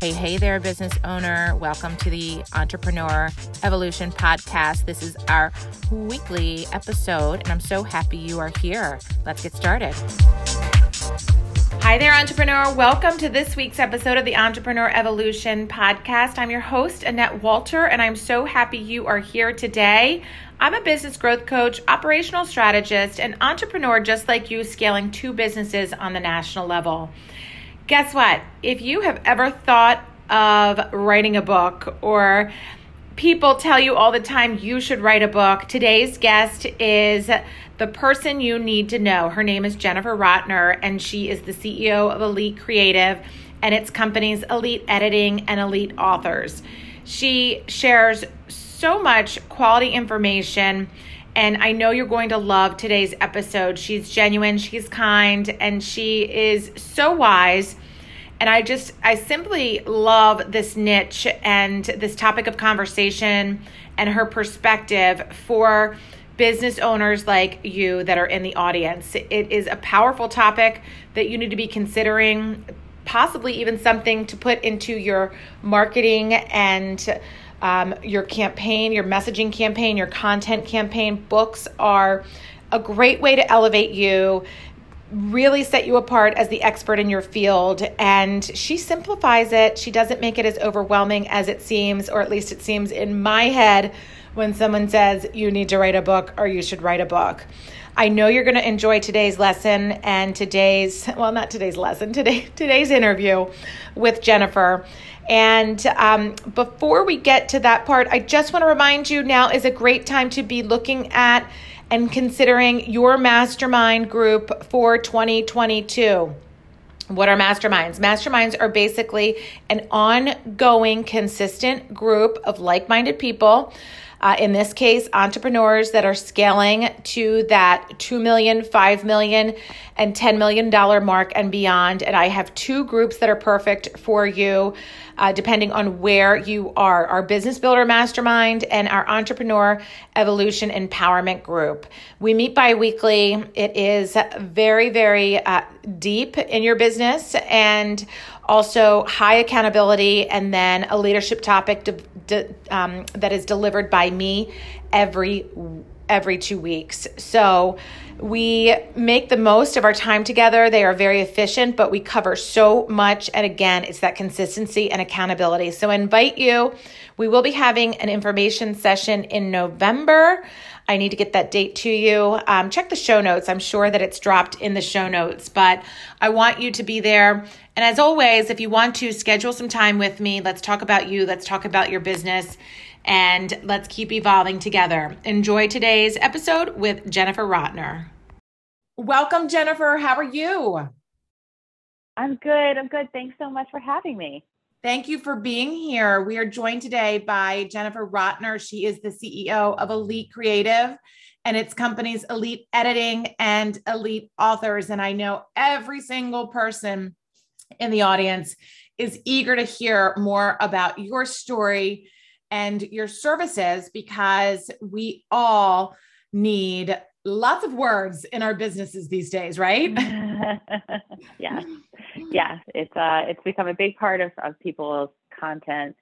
Hey, hey there, business owner. Welcome to the Entrepreneur Evolution Podcast. This is our weekly episode, and I'm so happy you are here. Let's get started. Hi there, entrepreneur. Welcome to this week's episode of the Entrepreneur Evolution Podcast. I'm your host, Annette Walter, and I'm so happy you are here today. I'm a business growth coach, operational strategist, and entrepreneur just like you, scaling two businesses on the national level. Guess what? If you have ever thought of writing a book or people tell you all the time you should write a book, today's guest is the person you need to know. Her name is Jennifer Rotner, and she is the CEO of Elite Creative and its companies Elite Editing and Elite Authors. She shares so much quality information and I know you're going to love today's episode. She's genuine, she's kind, and she is so wise. And I just, I simply love this niche and this topic of conversation and her perspective for business owners like you that are in the audience. It is a powerful topic that you need to be considering, possibly even something to put into your marketing and um, your campaign, your messaging campaign, your content campaign. Books are a great way to elevate you, really set you apart as the expert in your field. And she simplifies it. She doesn't make it as overwhelming as it seems, or at least it seems in my head when someone says you need to write a book or you should write a book. I know you're going to enjoy today's lesson and today's, well, not today's lesson, today, today's interview with Jennifer. And um, before we get to that part, I just want to remind you now is a great time to be looking at and considering your mastermind group for 2022. What are masterminds? Masterminds are basically an ongoing, consistent group of like minded people uh, in this case, entrepreneurs that are scaling to that 2 million, 5 million, and $10 million mark and beyond. And I have two groups that are perfect for you, uh, depending on where you are our Business Builder Mastermind and our Entrepreneur Evolution Empowerment Group. We meet bi weekly. It is very, very uh, deep in your business and also high accountability, and then a leadership topic de- de- um, that is delivered by me every every two weeks. So we make the most of our time together. They are very efficient, but we cover so much. And again, it's that consistency and accountability. So I invite you. We will be having an information session in November. I need to get that date to you. Um, check the show notes. I'm sure that it's dropped in the show notes, but I want you to be there. And as always, if you want to schedule some time with me, let's talk about you, let's talk about your business, and let's keep evolving together. Enjoy today's episode with Jennifer Rotner. Welcome, Jennifer. How are you? I'm good. I'm good. Thanks so much for having me. Thank you for being here. We are joined today by Jennifer Rotner. She is the CEO of Elite Creative and its companies Elite Editing and Elite Authors. And I know every single person in the audience is eager to hear more about your story and your services because we all need lots of words in our businesses these days, right? yeah. Yeah. It's uh it's become a big part of, of people's content,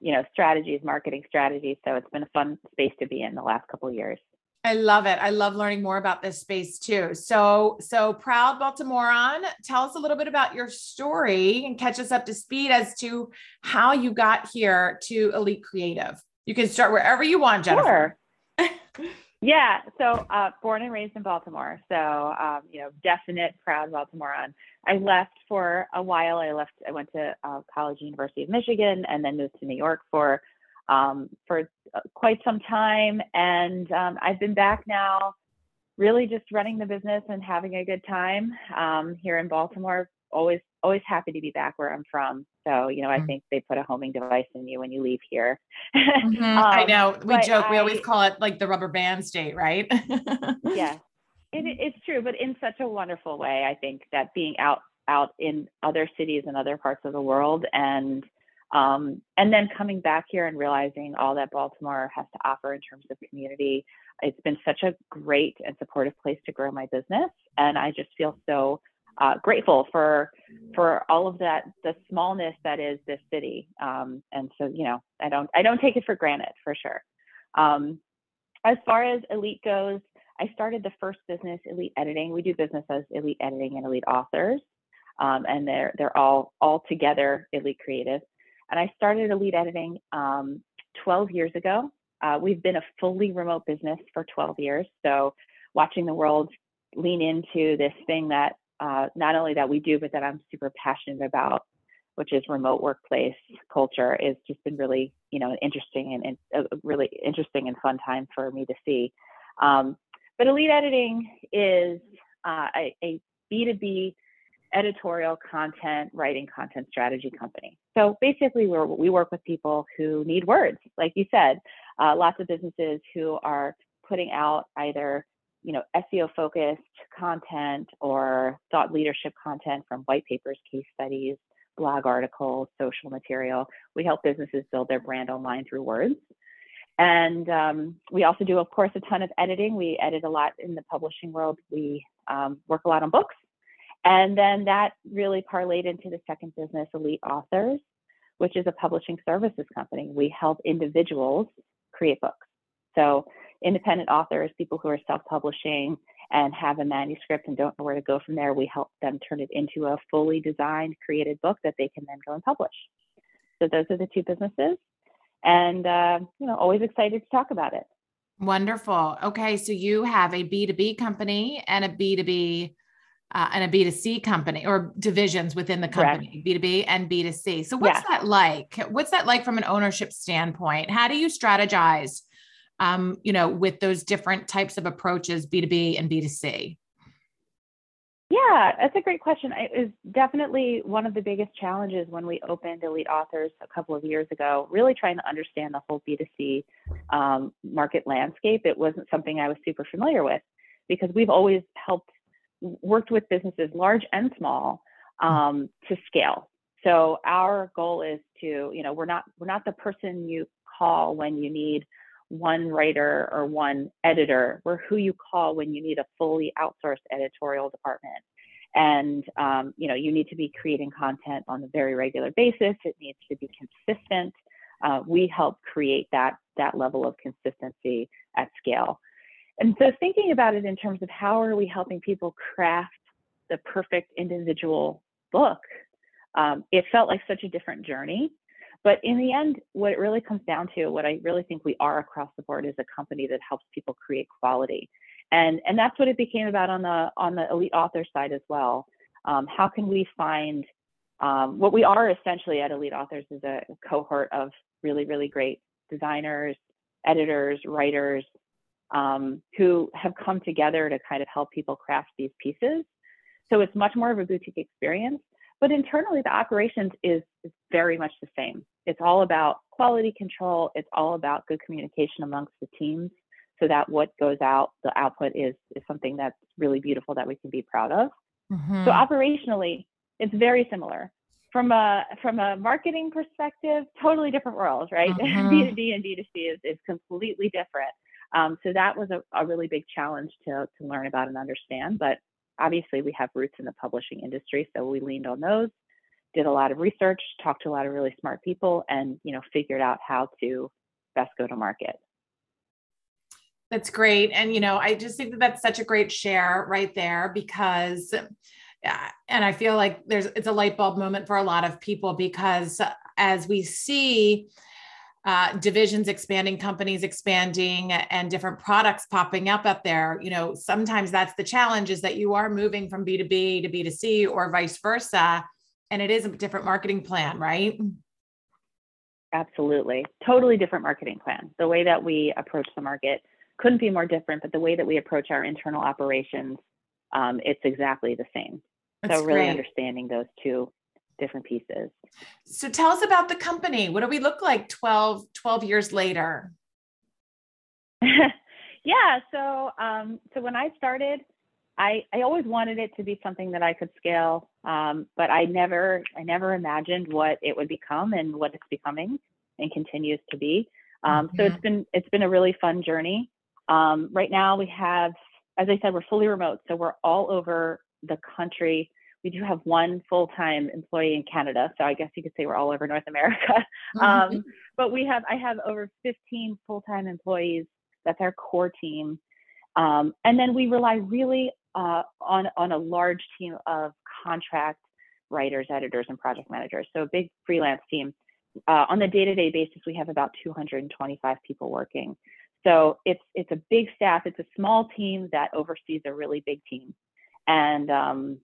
you know, strategies, marketing strategies. So it's been a fun space to be in the last couple of years. I love it. I love learning more about this space too. So, so proud Baltimorean. Tell us a little bit about your story and catch us up to speed as to how you got here to Elite Creative. You can start wherever you want, Jennifer. Sure. Yeah, so uh, born and raised in Baltimore, so um, you know, definite proud Baltimorean. I left for a while. I left. I went to uh, college, University of Michigan, and then moved to New York for um, for uh, quite some time. And um, I've been back now, really just running the business and having a good time um, here in Baltimore. Always always happy to be back where I'm from. So, you know, I mm-hmm. think they put a homing device in you when you leave here. mm-hmm. um, I know. We joke, I, we always call it like the rubber band state, right? yeah. It, it's true, but in such a wonderful way. I think that being out out in other cities and other parts of the world and um, and then coming back here and realizing all that Baltimore has to offer in terms of community. It's been such a great and supportive place to grow my business. And I just feel so uh, grateful for for all of that the smallness that is this city. Um, and so you know i don't i don't take it for granted for sure. Um, as far as elite goes i started the first business elite editing. We do business as elite editing and elite authors. Um, and they're they're all all together elite creative. And i started elite editing um, 12 years ago. Uh, we've been a fully remote business for 12 years. So watching the world lean into this thing that uh, not only that we do, but that I'm super passionate about, which is remote workplace culture, is just been really, you know, interesting and, and a really interesting and fun time for me to see. Um, but Elite Editing is uh, a, a B2B editorial content writing content strategy company. So basically, we we work with people who need words, like you said, uh, lots of businesses who are putting out either you know, SEO focused content or thought leadership content from white papers, case studies, blog articles, social material. We help businesses build their brand online through words. And um, we also do, of course, a ton of editing. We edit a lot in the publishing world. We um, work a lot on books. And then that really parlayed into the second business, Elite Authors, which is a publishing services company. We help individuals create books. So independent authors, people who are self-publishing and have a manuscript and don't know where to go from there, we help them turn it into a fully designed, created book that they can then go and publish. So those are the two businesses, and uh, you know, always excited to talk about it. Wonderful. Okay, so you have a B two B company and a B two B. Uh, and a B2C company or divisions within the company, B2B and B2C. So, what's yeah. that like? What's that like from an ownership standpoint? How do you strategize um, you know, with those different types of approaches, B2B and B2C? Yeah, that's a great question. It was definitely one of the biggest challenges when we opened Elite Authors a couple of years ago, really trying to understand the whole B2C um, market landscape. It wasn't something I was super familiar with because we've always helped, worked with businesses large and small um, to scale. So our goal is to, you know, we're not we're not the person you call when you need one writer or one editor. We're who you call when you need a fully outsourced editorial department. And um, you know, you need to be creating content on a very regular basis. It needs to be consistent. Uh, we help create that that level of consistency at scale. And so, thinking about it in terms of how are we helping people craft the perfect individual book, um, it felt like such a different journey but in the end, what it really comes down to, what I really think we are across the board is a company that helps people create quality. And, and that's what it became about on the on the elite author side as well. Um, how can we find um, what we are essentially at Elite Authors is a cohort of really, really great designers, editors, writers um, who have come together to kind of help people craft these pieces. So it's much more of a boutique experience. But internally, the operations is, is very much the same. It's all about quality control. It's all about good communication amongst the teams so that what goes out, the output is, is something that's really beautiful that we can be proud of. Mm-hmm. So operationally, it's very similar. From a from a marketing perspective, totally different worlds, right? Mm-hmm. B2B and B2C is, is completely different. Um, so that was a, a really big challenge to, to learn about and understand. But obviously, we have roots in the publishing industry, so we leaned on those did a lot of research, talked to a lot of really smart people, and you know figured out how to best go to market. That's great, and you know I just think that that's such a great share right there because, yeah, and I feel like there's it's a light bulb moment for a lot of people because as we see. Uh, divisions expanding, companies expanding, and different products popping up up there. You know, sometimes that's the challenge is that you are moving from B2B to B2C or vice versa and it is a different marketing plan, right? Absolutely. Totally different marketing plan. The way that we approach the market couldn't be more different, but the way that we approach our internal operations, um, it's exactly the same. That's so, really great. understanding those two different pieces. So, tell us about the company. What do we look like 12, 12 years later? yeah. So, um, so when I started, I, I always wanted it to be something that I could scale, um, but I never I never imagined what it would become and what it's becoming and continues to be. Um, mm-hmm. So it's been it's been a really fun journey. Um, right now we have, as I said, we're fully remote, so we're all over the country. we do have one full-time employee in Canada, so I guess you could say we're all over North America. Mm-hmm. Um, but we have I have over 15 full-time employees. That's our core team, um, and then we rely really uh, on on a large team of contract writers, editors, and project managers. So a big freelance team. Uh, on the day-to-day basis, we have about 225 people working. So it's it's a big staff. It's a small team that oversees a really big team, and um,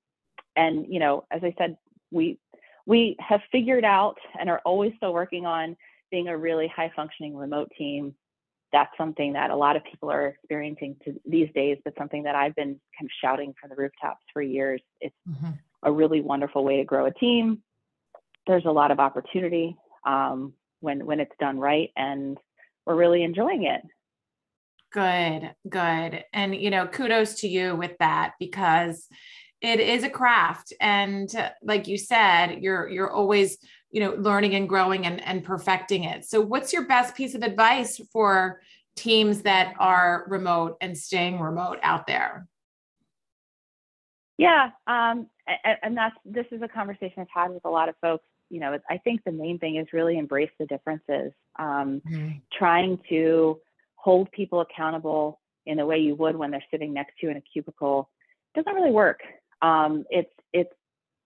and you know, as I said, we we have figured out and are always still working on being a really high functioning remote team. That's something that a lot of people are experiencing to, these days, but something that I've been kind of shouting from the rooftops for years. It's mm-hmm. a really wonderful way to grow a team. There's a lot of opportunity um, when when it's done right, and we're really enjoying it. Good, good. And, you know, kudos to you with that because it is a craft. And like you said, you're, you're always, you know, learning and growing and, and perfecting it. So what's your best piece of advice for teams that are remote and staying remote out there? Yeah. Um, and, that's, this is a conversation I've had with a lot of folks you know, I think the main thing is really embrace the differences. Um, mm-hmm. Trying to hold people accountable in the way you would when they're sitting next to you in a cubicle doesn't really work. Um, it's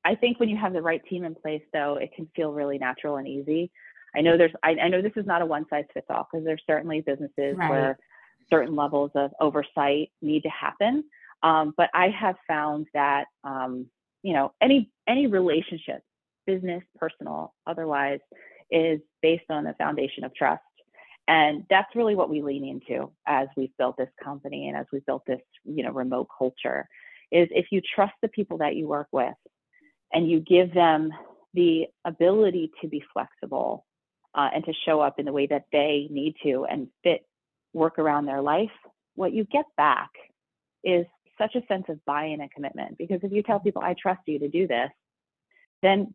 I think when you have the right team in place, though, it can feel really natural and easy. I know there's I, I know this is not a one size fits all because there's certainly businesses right. where certain levels of oversight need to happen. Um, but I have found that um, you know any any relationship, business, personal, otherwise, is based on the foundation of trust and that's really what we lean into as we've built this company and as we've built this you know remote culture is if you trust the people that you work with and you give them the ability to be flexible uh, and to show up in the way that they need to and fit work around their life what you get back is such a sense of buy-in and commitment because if you tell people i trust you to do this then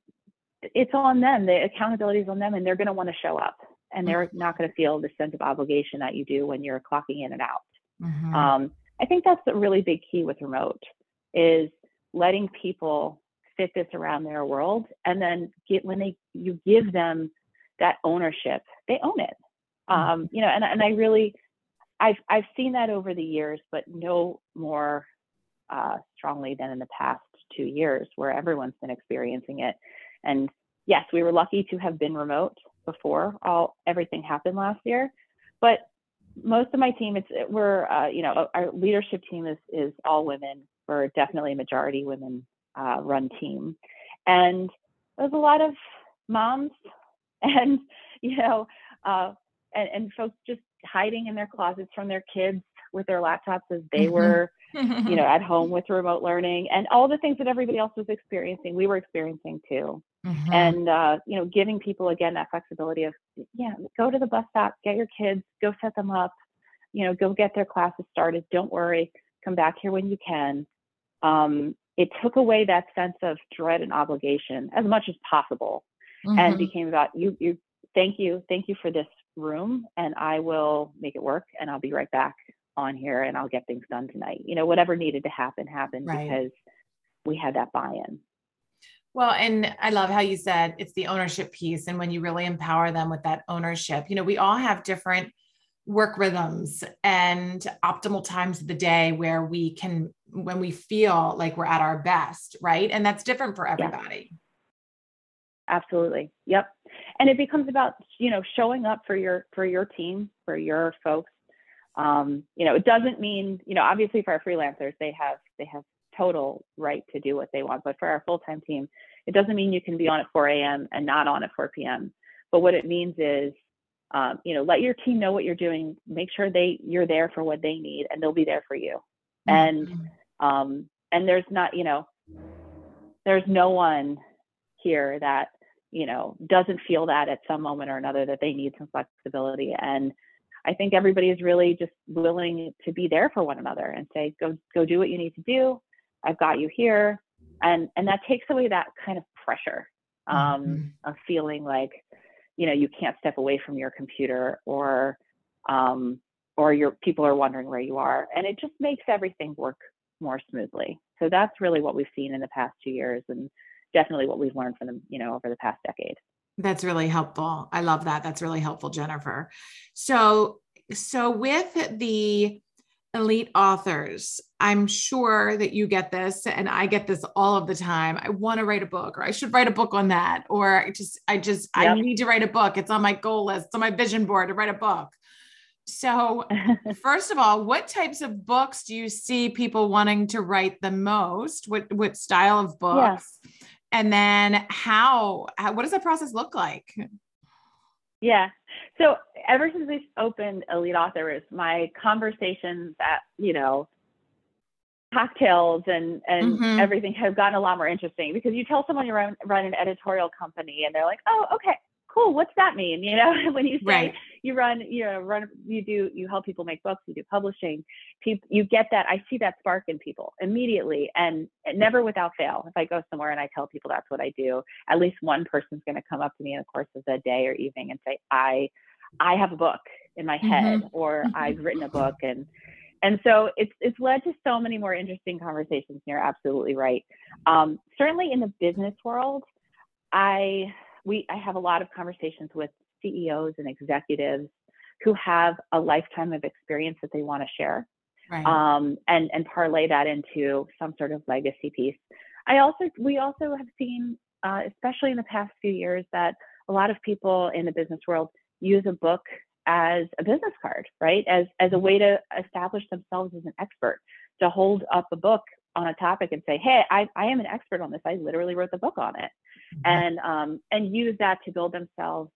it's on them the accountability is on them and they're going to want to show up and they're mm-hmm. not going to feel the sense of obligation that you do when you're clocking in and out. Mm-hmm. Um, I think that's a really big key with remote is letting people fit this around their world, and then get when they you give them that ownership, they own it. Um, mm-hmm. you know, and and I really, I've I've seen that over the years, but no more uh, strongly than in the past two years, where everyone's been experiencing it. And yes, we were lucky to have been remote before all everything happened last year. But most of my team, it's we're uh, you know our leadership team is is all women. We're definitely a majority women uh, run team, and there's a lot of moms and you know uh, and, and folks just hiding in their closets from their kids with their laptops as they mm-hmm. were you know at home with remote learning and all the things that everybody else was experiencing we were experiencing too Mm-hmm. And uh, you know, giving people again that flexibility of yeah, go to the bus stop, get your kids, go set them up, you know, go get their classes started. Don't worry, come back here when you can. Um, it took away that sense of dread and obligation as much as possible, mm-hmm. and became about you. You thank you, thank you for this room, and I will make it work, and I'll be right back on here, and I'll get things done tonight. You know, whatever needed to happen happened right. because we had that buy-in. Well, and I love how you said it's the ownership piece. And when you really empower them with that ownership, you know, we all have different work rhythms and optimal times of the day where we can, when we feel like we're at our best, right? And that's different for everybody. Yeah. Absolutely. Yep. And it becomes about, you know, showing up for your, for your team, for your folks. Um, you know, it doesn't mean, you know, obviously for our freelancers, they have, they have total right to do what they want. But for our full time team, it doesn't mean you can be on at 4 a.m. and not on at 4 p.m. But what it means is, um, you know, let your team know what you're doing. Make sure they you're there for what they need, and they'll be there for you. Mm-hmm. And um, and there's not, you know, there's no one here that you know doesn't feel that at some moment or another that they need some flexibility and I think everybody is really just willing to be there for one another and say, go go do what you need to do. I've got you here. And, and that takes away that kind of pressure um, mm-hmm. of feeling like, you know, you can't step away from your computer or, um, or your people are wondering where you are. And it just makes everything work more smoothly. So that's really what we've seen in the past two years and definitely what we've learned from them, you know, over the past decade. That's really helpful. I love that. That's really helpful, Jennifer. So, so with the elite authors, I'm sure that you get this and I get this all of the time. I want to write a book or I should write a book on that or I just I just yep. I need to write a book. It's on my goal list, it's on my vision board to write a book. So, first of all, what types of books do you see people wanting to write the most? What what style of books? Yeah. And then how, how what does that process look like? Yeah. So ever since we've opened Elite Authors, my conversations at, you know, cocktails and and mm-hmm. everything have gotten a lot more interesting because you tell someone you run run an editorial company and they're like, oh, okay, cool. What's that mean? You know, when you say right. You run, you know, run, you do, you help people make books, you do publishing. People, you get that. I see that spark in people immediately, and, never without fail. If I go somewhere and I tell people that's what I do, at least one person's going to come up to me in the course of the day or evening and say, I, I have a book in my head, mm-hmm. or mm-hmm. I've written a book, and and so it's it's led to so many more interesting conversations. You're absolutely right. Um, certainly in the business world, I we I have a lot of conversations with CEOs and executives who have a lifetime of experience that they want to share. Right. Um, and and parlay that into some sort of legacy piece. I also we also have seen, uh, especially in the past few years, that a lot of people in the business world use a book as a business card, right? As as a way to establish themselves as an expert, to hold up a book on a topic and say, hey, I, I am an expert on this. I literally wrote the book on it. Mm-hmm. And um, and use that to build themselves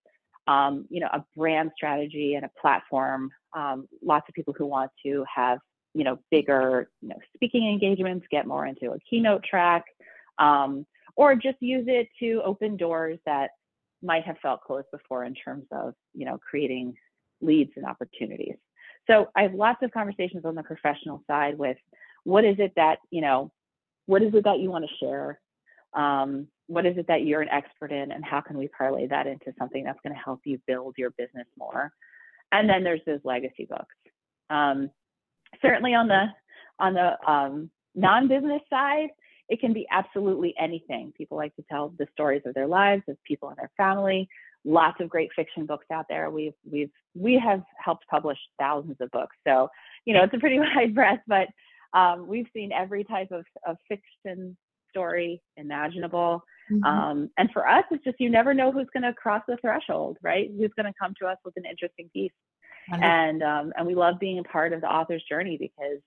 um, you know, a brand strategy and a platform. Um, lots of people who want to have, you know, bigger, you know, speaking engagements, get more into a keynote track, um, or just use it to open doors that might have felt closed before in terms of, you know, creating leads and opportunities. So I have lots of conversations on the professional side with what is it that, you know, what is it that you want to share? What is it that you're an expert in and how can we parlay that into something that's going to help you build your business more? And then there's those legacy books. Um, certainly on the on the um, non-business side, it can be absolutely anything. People like to tell the stories of their lives, of people in their family. Lots of great fiction books out there. We've we've we have helped publish thousands of books, so you know it's a pretty wide breadth. But um, we've seen every type of, of fiction story imaginable. Mm-hmm. Um, and for us, it's just you never know who's going to cross the threshold, right? Who's going to come to us with an interesting piece. And um, and we love being a part of the author's journey because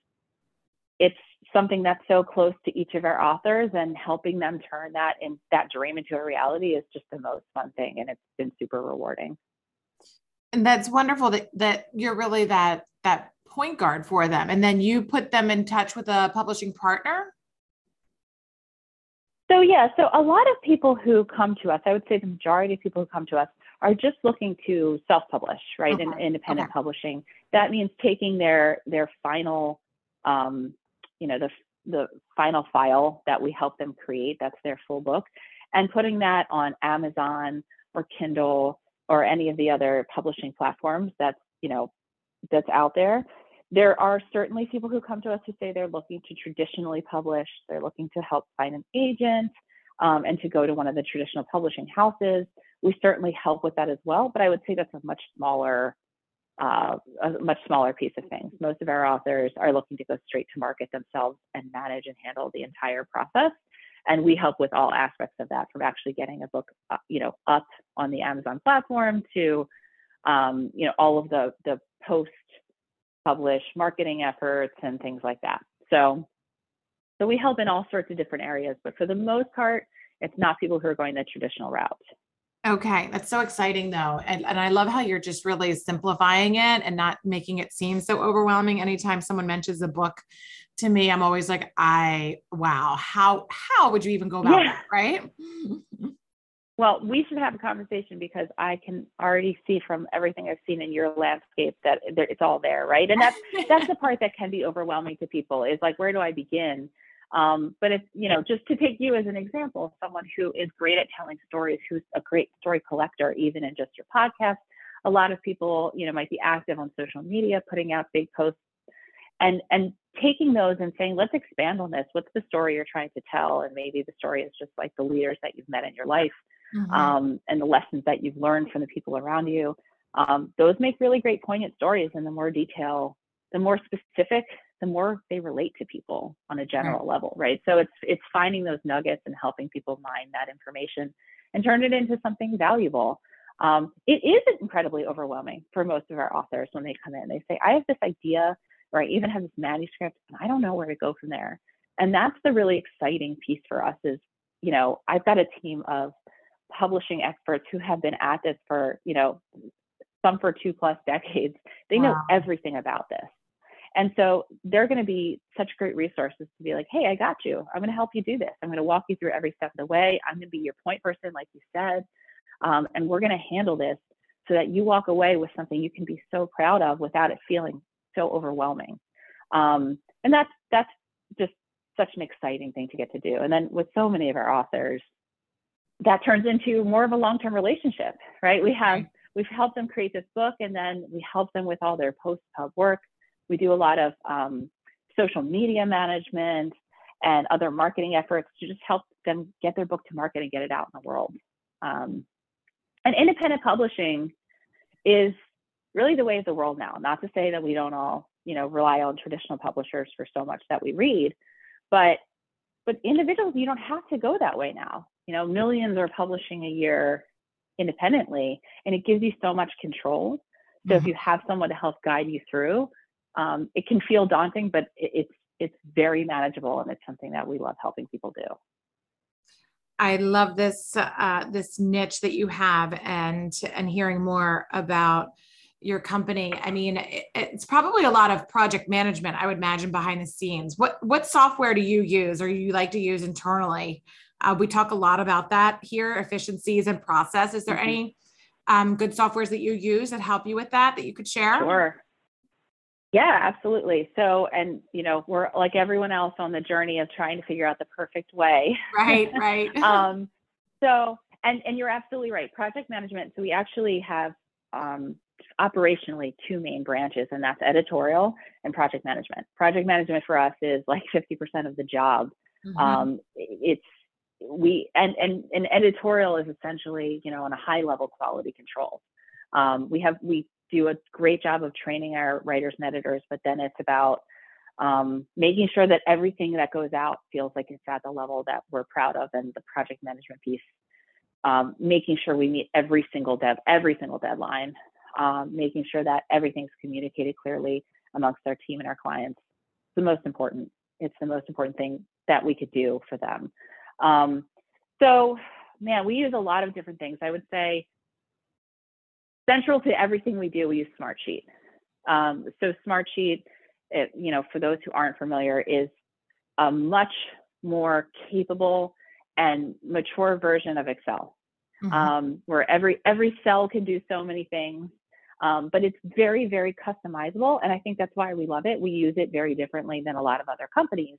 it's something that's so close to each of our authors and helping them turn that in that dream into a reality is just the most fun thing and it's been super rewarding and that's wonderful that that you're really that that point guard for them and then you put them in touch with a publishing partner so yeah, so a lot of people who come to us, I would say the majority of people who come to us are just looking to self-publish, right? Okay. In independent okay. publishing. That means taking their their final, um, you know, the the final file that we help them create. That's their full book, and putting that on Amazon or Kindle or any of the other publishing platforms that's you know that's out there there are certainly people who come to us who say they're looking to traditionally publish, they're looking to help find an agent um, and to go to one of the traditional publishing houses. We certainly help with that as well, but I would say that's a much smaller, uh, a much smaller piece of things. Most of our authors are looking to go straight to market themselves and manage and handle the entire process. And we help with all aspects of that, from actually getting a book, uh, you know, up on the Amazon platform to, um, you know, all of the the post publish marketing efforts and things like that. So, so we help in all sorts of different areas, but for the most part, it's not people who are going the traditional route. Okay, that's so exciting though. And, and I love how you're just really simplifying it and not making it seem so overwhelming. Anytime someone mentions a book to me, I'm always like, I wow, how how would you even go about yeah. that, right? Well, we should have a conversation because I can already see from everything I've seen in your landscape that it's all there, right? And that's that's the part that can be overwhelming to people is like, where do I begin? Um, but if you know, just to take you as an example, someone who is great at telling stories, who's a great story collector, even in just your podcast, a lot of people, you know, might be active on social media, putting out big posts, and and taking those and saying, let's expand on this. What's the story you're trying to tell? And maybe the story is just like the leaders that you've met in your life mm-hmm. um, and the lessons that you've learned from the people around you. Um, those make really great poignant stories. And the more detail, the more specific, the more they relate to people on a general right. level, right? So it's it's finding those nuggets and helping people mine that information and turn it into something valuable. Um, it is incredibly overwhelming for most of our authors when they come in. They say, I have this idea or I even have this manuscript and I don't know where to go from there. And that's the really exciting piece for us is, you know, I've got a team of publishing experts who have been at this for, you know, some for two plus decades. They wow. know everything about this. And so they're going to be such great resources to be like, hey, I got you. I'm going to help you do this. I'm going to walk you through every step of the way. I'm going to be your point person, like you said. Um, and we're going to handle this so that you walk away with something you can be so proud of without it feeling so overwhelming. Um, and that's that's just such an exciting thing to get to do. And then with so many of our authors, that turns into more of a long-term relationship, right? We have we've helped them create this book, and then we help them with all their post-pub work. We do a lot of um, social media management and other marketing efforts to just help them get their book to market and get it out in the world. Um, and independent publishing is really the way of the world now. Not to say that we don't all, you know, rely on traditional publishers for so much that we read, but but individuals, you don't have to go that way now. You know, millions are publishing a year independently, and it gives you so much control. So mm-hmm. if you have someone to help guide you through, um, it can feel daunting, but it, it's it's very manageable, and it's something that we love helping people do. I love this uh, this niche that you have, and and hearing more about your company i mean it's probably a lot of project management i would imagine behind the scenes what what software do you use or you like to use internally uh, we talk a lot about that here efficiencies and process is there mm-hmm. any um, good softwares that you use that help you with that that you could share sure yeah absolutely so and you know we're like everyone else on the journey of trying to figure out the perfect way right right um, so and and you're absolutely right project management so we actually have um, operationally two main branches, and that's editorial and project management. Project management for us is like 50% of the job. Mm-hmm. Um, it's we and, and and editorial is essentially you know on a high level quality control. Um, we have we do a great job of training our writers and editors, but then it's about um, making sure that everything that goes out feels like it's at the level that we're proud of, and the project management piece, um, making sure we meet every single dev, every single deadline, um, making sure that everything's communicated clearly amongst our team and our clients. It's the most important. It's the most important thing that we could do for them. Um, so, man, we use a lot of different things. I would say central to everything we do, we use Smartsheet. Um, so Smartsheet, it, you know, for those who aren't familiar, is a much more capable and mature version of Excel, mm-hmm. um, where every every cell can do so many things. Um, but it's very, very customizable. And I think that's why we love it. We use it very differently than a lot of other companies.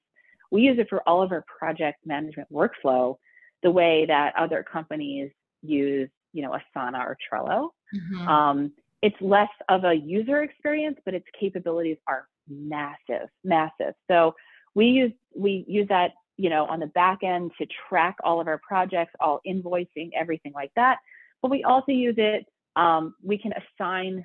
We use it for all of our project management workflow the way that other companies use, you know, Asana or Trello. Mm-hmm. Um, it's less of a user experience, but its capabilities are massive, massive. So we use we use that, you know, on the back end to track all of our projects, all invoicing, everything like that. But we also use it um, we can assign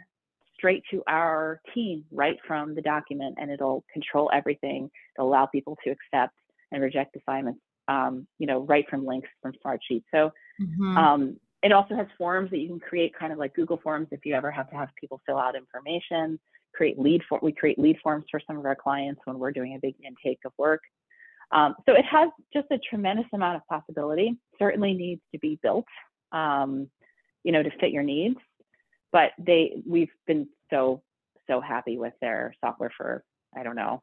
straight to our team right from the document and it'll control everything. It'll allow people to accept and reject assignments, um, you know, right from links from Smartsheet. So mm-hmm. um, it also has forms that you can create kind of like Google Forms if you ever have to have people fill out information, create lead for, we create lead forms for some of our clients when we're doing a big intake of work. Um, so it has just a tremendous amount of possibility, certainly needs to be built. Um, you know, to fit your needs. But they, we've been so, so happy with their software for, I don't know,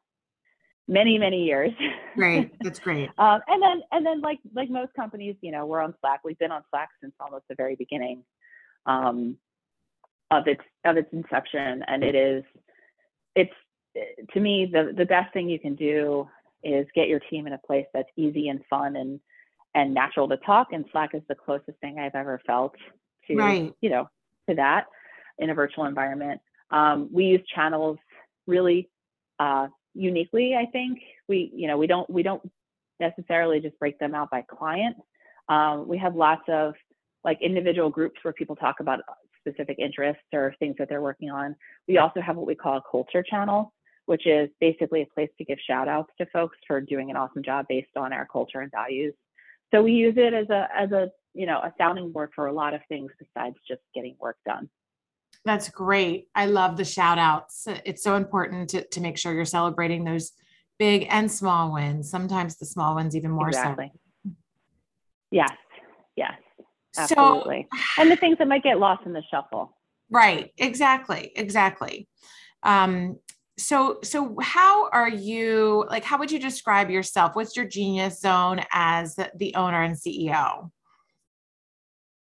many, many years. Great. That's great. um, and then, and then like, like most companies, you know, we're on Slack. We've been on Slack since almost the very beginning um, of its, of its inception. And it is, it's, to me, the, the best thing you can do is get your team in a place that's easy and fun and, and natural to talk. And Slack is the closest thing I've ever felt to right. you know to that in a virtual environment. Um, we use channels really uh, uniquely. I think we, you know, we don't we don't necessarily just break them out by client. Um, we have lots of like individual groups where people talk about specific interests or things that they're working on. We also have what we call a culture channel, which is basically a place to give shout outs to folks for doing an awesome job based on our culture and values. So we use it as a as a you know a sounding board for a lot of things besides just getting work done. That's great. I love the shout outs. It's so important to, to make sure you're celebrating those big and small wins. Sometimes the small ones even more exactly. so. Yes. Yes. Absolutely. So, and the things that might get lost in the shuffle. Right. Exactly. Exactly. Um, so so how are you like how would you describe yourself what's your genius zone as the owner and ceo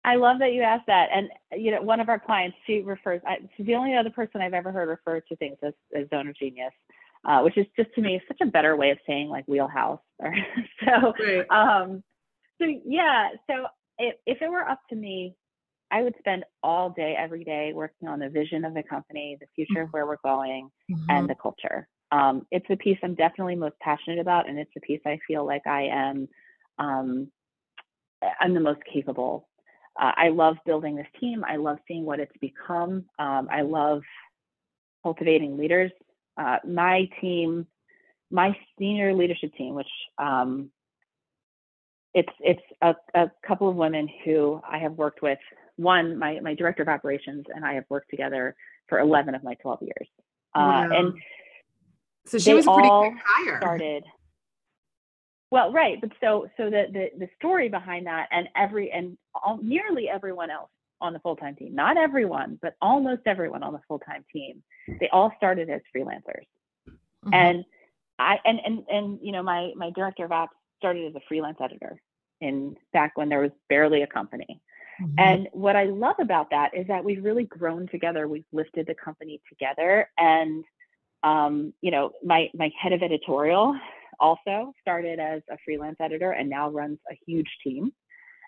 i love that you asked that and you know one of our clients she refers I, she's the only other person i've ever heard refer to things as, as zone of genius uh, which is just to me such a better way of saying like wheelhouse so right. um so yeah so if, if it were up to me, I would spend all day, every day working on the vision of the company, the future of mm-hmm. where we're going, mm-hmm. and the culture. Um, it's a piece I'm definitely most passionate about, and it's a piece I feel like I am um, I'm the most capable. Uh, I love building this team. I love seeing what it's become. Um, I love cultivating leaders. Uh, my team, my senior leadership team, which um, it's it's a, a couple of women who I have worked with. One, my my director of operations and I have worked together for 11 of my 12 years. Uh, wow. and so she was a pretty quick hire. Started. Well, right, but so so the the the story behind that, and every and all, nearly everyone else on the full time team, not everyone, but almost everyone on the full time team, they all started as freelancers, mm-hmm. and I and and and you know my my director of ops started as a freelance editor in back when there was barely a company. Mm-hmm. And what I love about that is that we've really grown together. We've lifted the company together. And um, you know, my my head of editorial also started as a freelance editor and now runs a huge team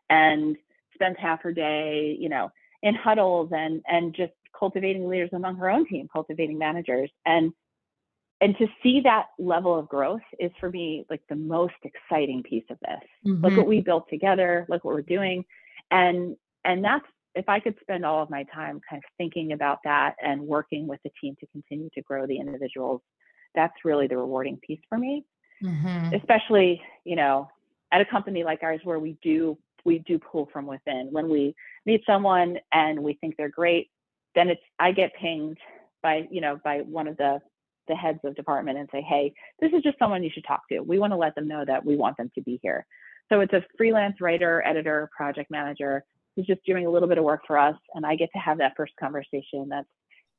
and spends half her day, you know, in huddles and and just cultivating leaders among her own team, cultivating managers. And and to see that level of growth is for me like the most exciting piece of this mm-hmm. look what we built together look what we're doing and and that's if i could spend all of my time kind of thinking about that and working with the team to continue to grow the individuals that's really the rewarding piece for me mm-hmm. especially you know at a company like ours where we do we do pull from within when we meet someone and we think they're great then it's i get pinged by you know by one of the the heads of department and say, hey, this is just someone you should talk to. We want to let them know that we want them to be here. So it's a freelance writer, editor, project manager who's just doing a little bit of work for us. And I get to have that first conversation that's,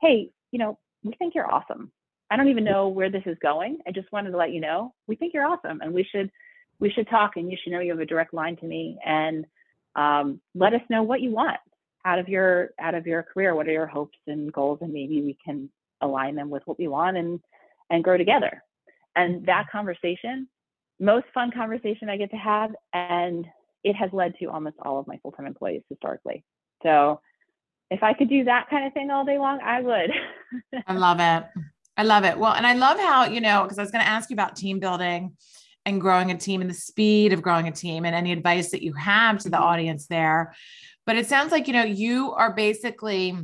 hey, you know, we think you're awesome. I don't even know where this is going. I just wanted to let you know we think you're awesome and we should we should talk and you should know you have a direct line to me and um, let us know what you want out of your out of your career. What are your hopes and goals? And maybe we can align them with what we want and and grow together and that conversation most fun conversation i get to have and it has led to almost all of my full-time employees historically so if i could do that kind of thing all day long i would i love it i love it well and i love how you know because i was going to ask you about team building and growing a team and the speed of growing a team and any advice that you have to the mm-hmm. audience there but it sounds like you know you are basically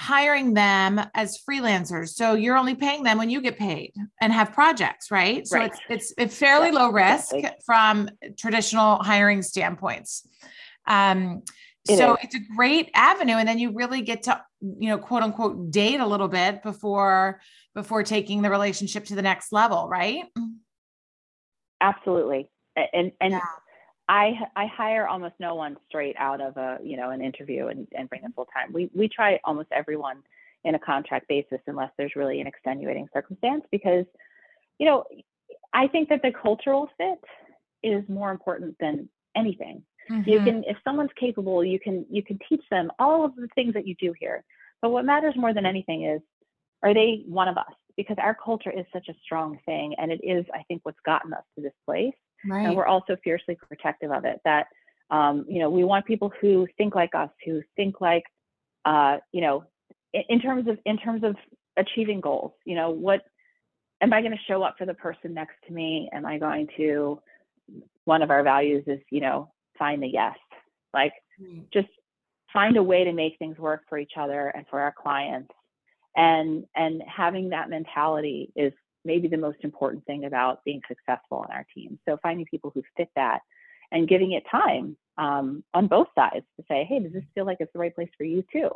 hiring them as freelancers. So you're only paying them when you get paid and have projects, right? So right. it's it's it's fairly low risk exactly. from traditional hiring standpoints. Um, so it's a great avenue, and then you really get to you know quote unquote date a little bit before before taking the relationship to the next level, right? Absolutely, and and yeah. I I hire almost no one straight out of a you know an interview and, and bring them full time. We we try almost everyone in a contract basis unless there's really an extenuating circumstance because you know I think that the cultural fit is more important than anything. Mm-hmm. You can if someone's capable, you can you can teach them all of the things that you do here. But what matters more than anything is are they one of us? Because our culture is such a strong thing and it is I think what's gotten us to this place Right. And we're also fiercely protective of it. That um, you know, we want people who think like us, who think like, uh, you know, in, in terms of in terms of achieving goals. You know, what am I going to show up for the person next to me? Am I going to, one of our values is, you know, find the yes. Like mm. just find a way to make things work for each other and for our clients. And and having that mentality is maybe the most important thing about being successful in our team. So finding people who fit that and giving it time um, on both sides to say, hey, does this feel like it's the right place for you too?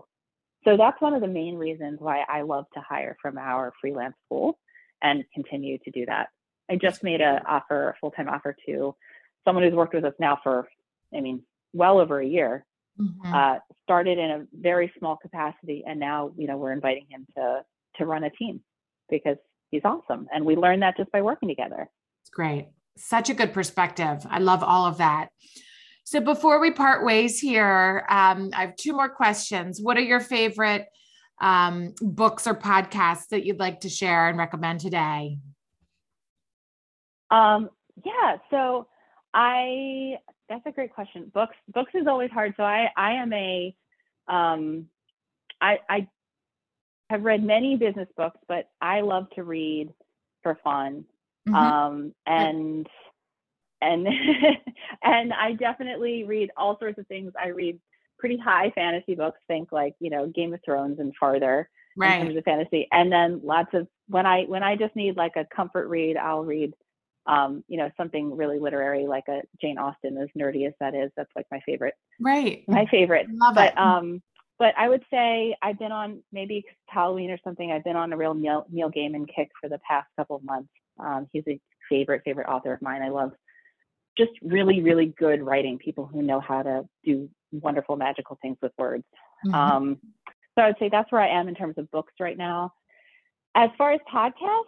So that's one of the main reasons why I love to hire from our freelance pool and continue to do that. I just made an offer, a full-time offer to someone who's worked with us now for, I mean, well over a year. Mm-hmm. Uh, started in a very small capacity, and now you know we're inviting him to to run a team because he's awesome, and we learned that just by working together. It's great, such a good perspective. I love all of that. So before we part ways here, um, I have two more questions. What are your favorite um, books or podcasts that you'd like to share and recommend today? Um, yeah, so I that's a great question. Books books is always hard. So I I am a um, I I have read many business books, but I love to read for fun. Mm-hmm. Um, and and and I definitely read all sorts of things. I read pretty high fantasy books, think like you know Game of Thrones and farther right. in terms of fantasy, and then lots of when I when I just need like a comfort read, I'll read um, you know something really literary like a Jane Austen, as nerdy as that is. That's like my favorite. Right. My favorite. Love but, it. Um, but I would say I've been on maybe Halloween or something. I've been on a real Neil, Neil Gaiman kick for the past couple of months. Um, he's a favorite favorite author of mine. I love just really, really good writing, people who know how to do wonderful, magical things with words. Mm-hmm. Um, so I would say that's where I am in terms of books right now. As far as podcasts,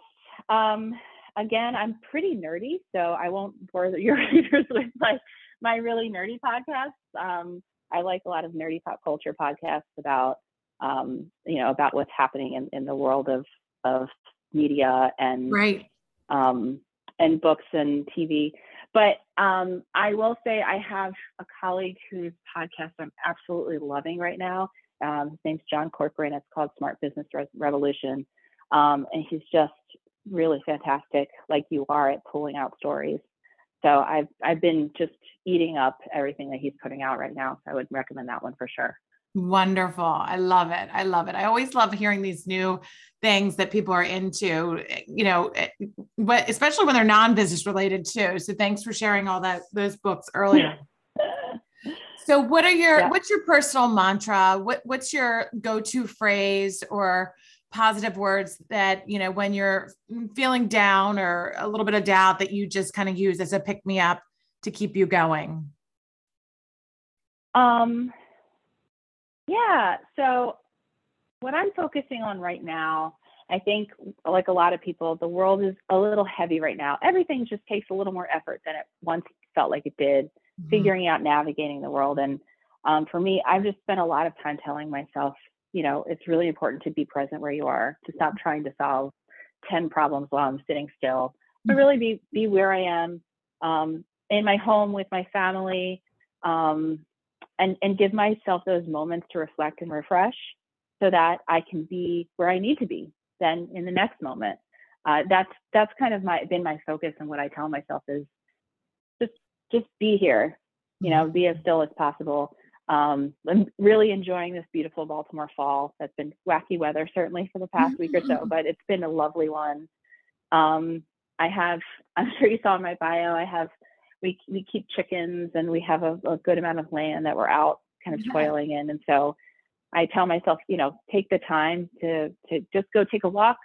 um, again, I'm pretty nerdy, so I won't bore your readers with my, my really nerdy podcasts. Um, I like a lot of nerdy pop culture podcasts about, um, you know, about what's happening in, in the world of, of media and, right. um, and books and TV. But um, I will say I have a colleague whose podcast I'm absolutely loving right now. Um, his name's John Corcoran. It's called Smart Business Re- Revolution. Um, and he's just really fantastic, like you are at pulling out stories. So I've I've been just eating up everything that he's putting out right now. So I would recommend that one for sure. Wonderful. I love it. I love it. I always love hearing these new things that people are into, you know, but eh, especially when they're non-business related too. So thanks for sharing all that those books earlier. so what are your yeah. what's your personal mantra? What what's your go-to phrase or positive words that, you know, when you're feeling down or a little bit of doubt that you just kind of use as a pick me up to keep you going? Um yeah. So, what I'm focusing on right now, I think, like a lot of people, the world is a little heavy right now. Everything just takes a little more effort than it once felt like it did, mm-hmm. figuring out navigating the world. And um, for me, I've just spent a lot of time telling myself, you know, it's really important to be present where you are, to stop trying to solve 10 problems while I'm sitting still, but mm-hmm. really be, be where I am um, in my home with my family, um, and and give myself those moments to reflect and refresh so that I can be where I need to be then in the next moment. Uh, that's that's kind of my been my focus and what I tell myself is just just be here, you know, be as still as possible. Um, I'm really enjoying this beautiful Baltimore fall. That's been wacky weather certainly for the past week or so, but it's been a lovely one. Um, I have, I'm sure you saw in my bio, I have we we keep chickens and we have a, a good amount of land that we're out kind of yeah. toiling in and so i tell myself you know take the time to to just go take a walk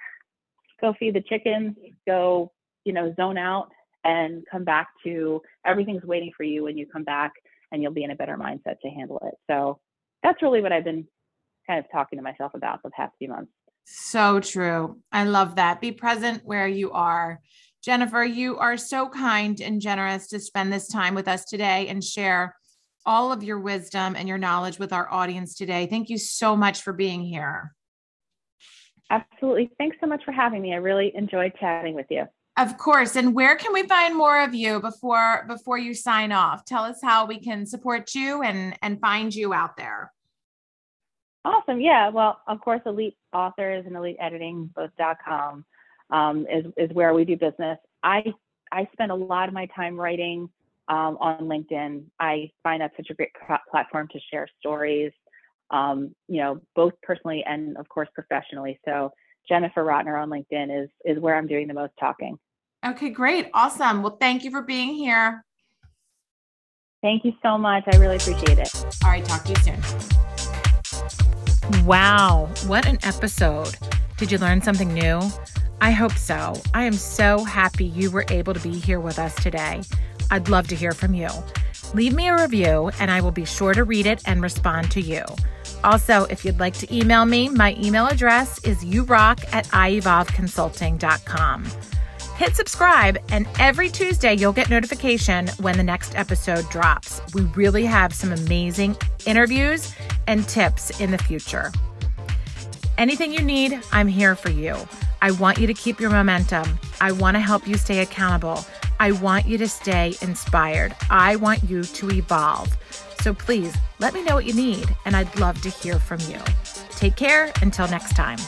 go feed the chickens go you know zone out and come back to everything's waiting for you when you come back and you'll be in a better mindset to handle it so that's really what i've been kind of talking to myself about the past few months so true i love that be present where you are Jennifer, you are so kind and generous to spend this time with us today and share all of your wisdom and your knowledge with our audience today. Thank you so much for being here. Absolutely. Thanks so much for having me. I really enjoyed chatting with you. Of course. And where can we find more of you before before you sign off? Tell us how we can support you and and find you out there. Awesome. Yeah. Well, of course, Elite Authors and Elite Editing both.com. um, is is where we do business. I I spend a lot of my time writing um, on LinkedIn. I find that such a great platform to share stories, um, you know, both personally and of course professionally. So Jennifer Rotner on LinkedIn is is where I'm doing the most talking. Okay, great. Awesome. Well, thank you for being here. Thank you so much. I really appreciate it. All right, talk to you soon. Wow, what an episode. Did you learn something new? I hope so. I am so happy you were able to be here with us today. I'd love to hear from you. Leave me a review and I will be sure to read it and respond to you. Also, if you'd like to email me, my email address is yourock at ievolveconsulting.com. Hit subscribe, and every Tuesday you'll get notification when the next episode drops. We really have some amazing interviews and tips in the future. Anything you need, I'm here for you. I want you to keep your momentum. I want to help you stay accountable. I want you to stay inspired. I want you to evolve. So please let me know what you need, and I'd love to hear from you. Take care until next time.